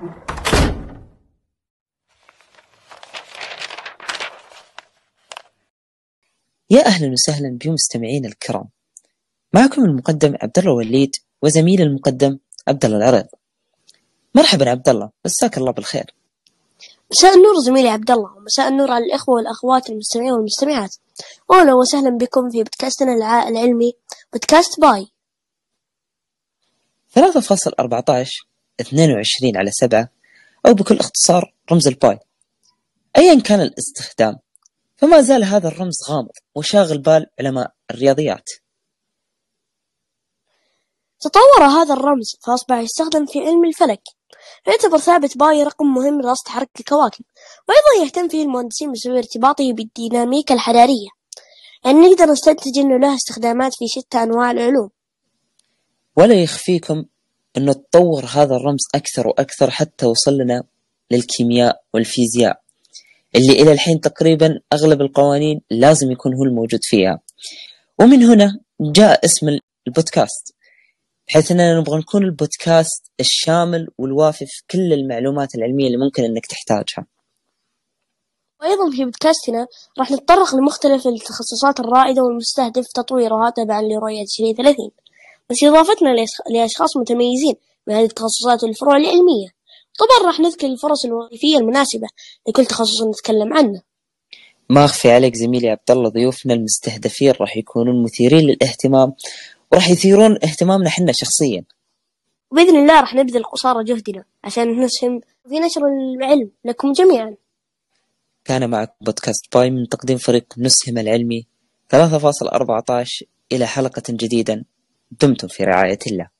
يا أهلا وسهلا بمستمعينا الكرام. معكم المقدم عبد الله وليد وزميل المقدم عبد الله العريض. مرحبا عبد الله مساك الله بالخير. مساء النور زميلي عبد الله ومساء النور على الإخوة والأخوات المستمعين والمستمعات. أهلا وسهلا بكم في بودكاستنا العلمي بودكاست باي. 3.14 22 على 7 أو بكل اختصار رمز الباي. أيا كان الاستخدام فما زال هذا الرمز غامض وشاغل بال علماء الرياضيات. تطور هذا الرمز فأصبح يستخدم في علم الفلك. يعتبر ثابت باي رقم مهم لرصد تحرك الكواكب وأيضا يهتم فيه المهندسين بسبب ارتباطه بالديناميكا الحرارية. يعني نقدر نستنتج أنه له استخدامات في شتى أنواع العلوم. ولا يخفيكم أنه تطور هذا الرمز أكثر وأكثر حتى وصل لنا للكيمياء والفيزياء اللي إلى الحين تقريبا أغلب القوانين لازم يكون هو الموجود فيها. ومن هنا جاء اسم البودكاست بحيث أننا نبغى نكون البودكاست الشامل والوافي في كل المعلومات العلمية اللي ممكن أنك تحتاجها. وأيضا في بودكاستنا راح نتطرق لمختلف التخصصات الرائدة والمستهدف تطويرها تبعا لرؤية 2030 بس إضافتنا لأشخاص متميزين بهذه التخصصات والفروع العلمية. طبعا راح نذكر الفرص الوظيفية المناسبة لكل تخصص نتكلم عنه. ما أخفي عليك زميلي عبد الله ضيوفنا المستهدفين راح يكونون مثيرين للاهتمام وراح يثيرون اهتمامنا حنا شخصيا. وبإذن الله راح نبذل قصارى جهدنا عشان نسهم في نشر العلم لكم جميعا. كان معك بودكاست باي من تقديم فريق نسهم العلمي 3.14 إلى حلقة جديدة دمتم في رعاية الله.